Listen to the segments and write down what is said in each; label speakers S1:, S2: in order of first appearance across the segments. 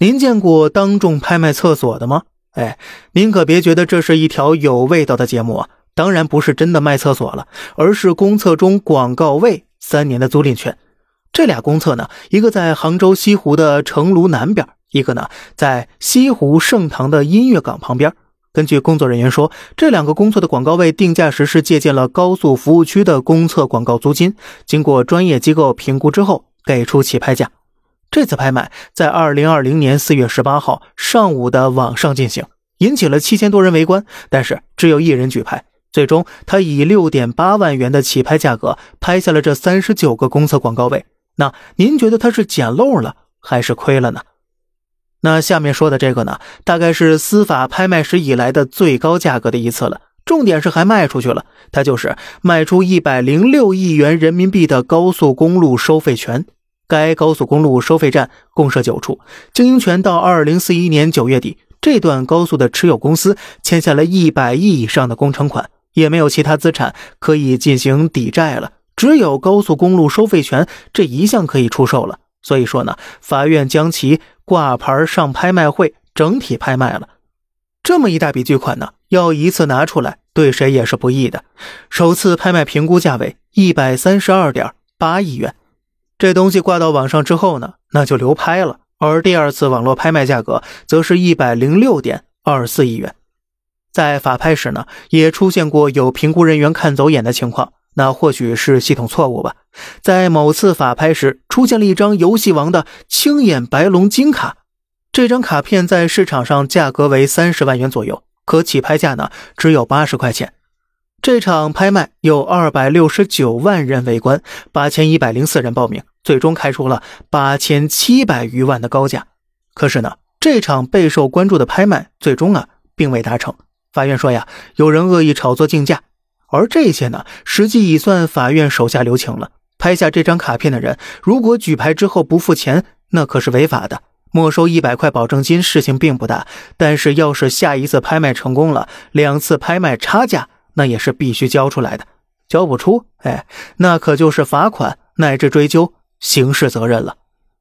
S1: 您见过当众拍卖厕所的吗？哎，您可别觉得这是一条有味道的节目啊！当然不是真的卖厕所了，而是公厕中广告位三年的租赁权。这俩公厕呢，一个在杭州西湖的城庐南边，一个呢在西湖盛唐的音乐港旁边。根据工作人员说，这两个公厕的广告位定价时是借鉴了高速服务区的公厕广告租金，经过专业机构评估之后给出起拍价。这次拍卖在二零二零年四月十八号上午的网上进行，引起了七千多人围观，但是只有一人举牌。最终，他以六点八万元的起拍价格拍下了这三十九个公厕广告位。那您觉得他是捡漏了还是亏了呢？那下面说的这个呢，大概是司法拍卖史以来的最高价格的一次了。重点是还卖出去了，他就是卖出一百零六亿元人民币的高速公路收费权。该高速公路收费站共设九处，经营权到二零四一年九月底，这段高速的持有公司欠下了一百亿以上的工程款，也没有其他资产可以进行抵债了，只有高速公路收费权这一项可以出售了。所以说呢，法院将其挂牌上拍卖会，整体拍卖了。这么一大笔巨款呢，要一次拿出来，对谁也是不易的。首次拍卖评估价为一百三十二点八亿元。这东西挂到网上之后呢，那就流拍了。而第二次网络拍卖价格则是一百零六点二四亿元。在法拍时呢，也出现过有评估人员看走眼的情况，那或许是系统错误吧。在某次法拍时，出现了一张游戏王的青眼白龙金卡，这张卡片在市场上价格为三十万元左右，可起拍价呢只有八十块钱。这场拍卖有二百六十九万人围观，八千一百零四人报名，最终开出了八千七百余万的高价。可是呢，这场备受关注的拍卖最终啊，并未达成。法院说呀，有人恶意炒作竞价，而这些呢，实际已算法院手下留情了。拍下这张卡片的人，如果举牌之后不付钱，那可是违法的。没收一百块保证金，事情并不大，但是要是下一次拍卖成功了，两次拍卖差价。那也是必须交出来的，交不出，哎，那可就是罚款乃至追究刑事责任了。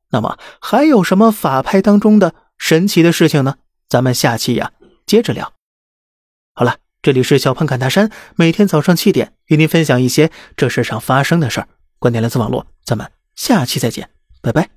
S1: 那么还有什么法拍当中的神奇的事情呢？咱们下期呀接着聊。好了，这里是小胖侃大山，每天早上七点与您分享一些这世上发生的事儿。观点来自网络，咱们下期再见，拜拜。